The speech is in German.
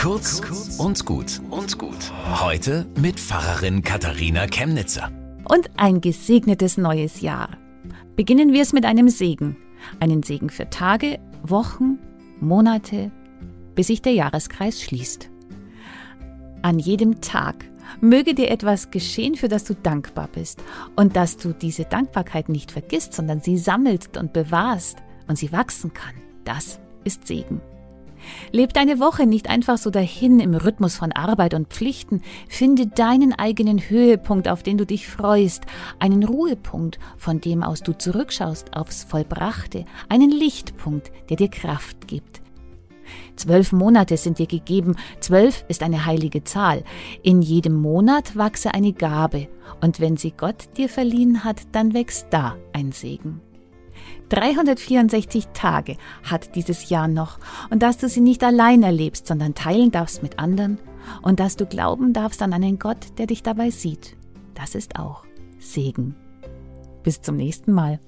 Kurz und gut und gut. Heute mit Pfarrerin Katharina Chemnitzer. Und ein gesegnetes neues Jahr. Beginnen wir es mit einem Segen. Einen Segen für Tage, Wochen, Monate, bis sich der Jahreskreis schließt. An jedem Tag möge dir etwas geschehen, für das du dankbar bist und dass du diese Dankbarkeit nicht vergisst, sondern sie sammelst und bewahrst und sie wachsen kann. Das ist Segen. Leb deine Woche nicht einfach so dahin im Rhythmus von Arbeit und Pflichten. Finde deinen eigenen Höhepunkt, auf den du dich freust, einen Ruhepunkt, von dem aus du zurückschaust aufs Vollbrachte, einen Lichtpunkt, der dir Kraft gibt. Zwölf Monate sind dir gegeben, zwölf ist eine heilige Zahl. In jedem Monat wachse eine Gabe, und wenn sie Gott dir verliehen hat, dann wächst da ein Segen. 364 Tage hat dieses Jahr noch und dass du sie nicht allein erlebst, sondern teilen darfst mit anderen und dass du glauben darfst an einen Gott, der dich dabei sieht. Das ist auch Segen. Bis zum nächsten Mal.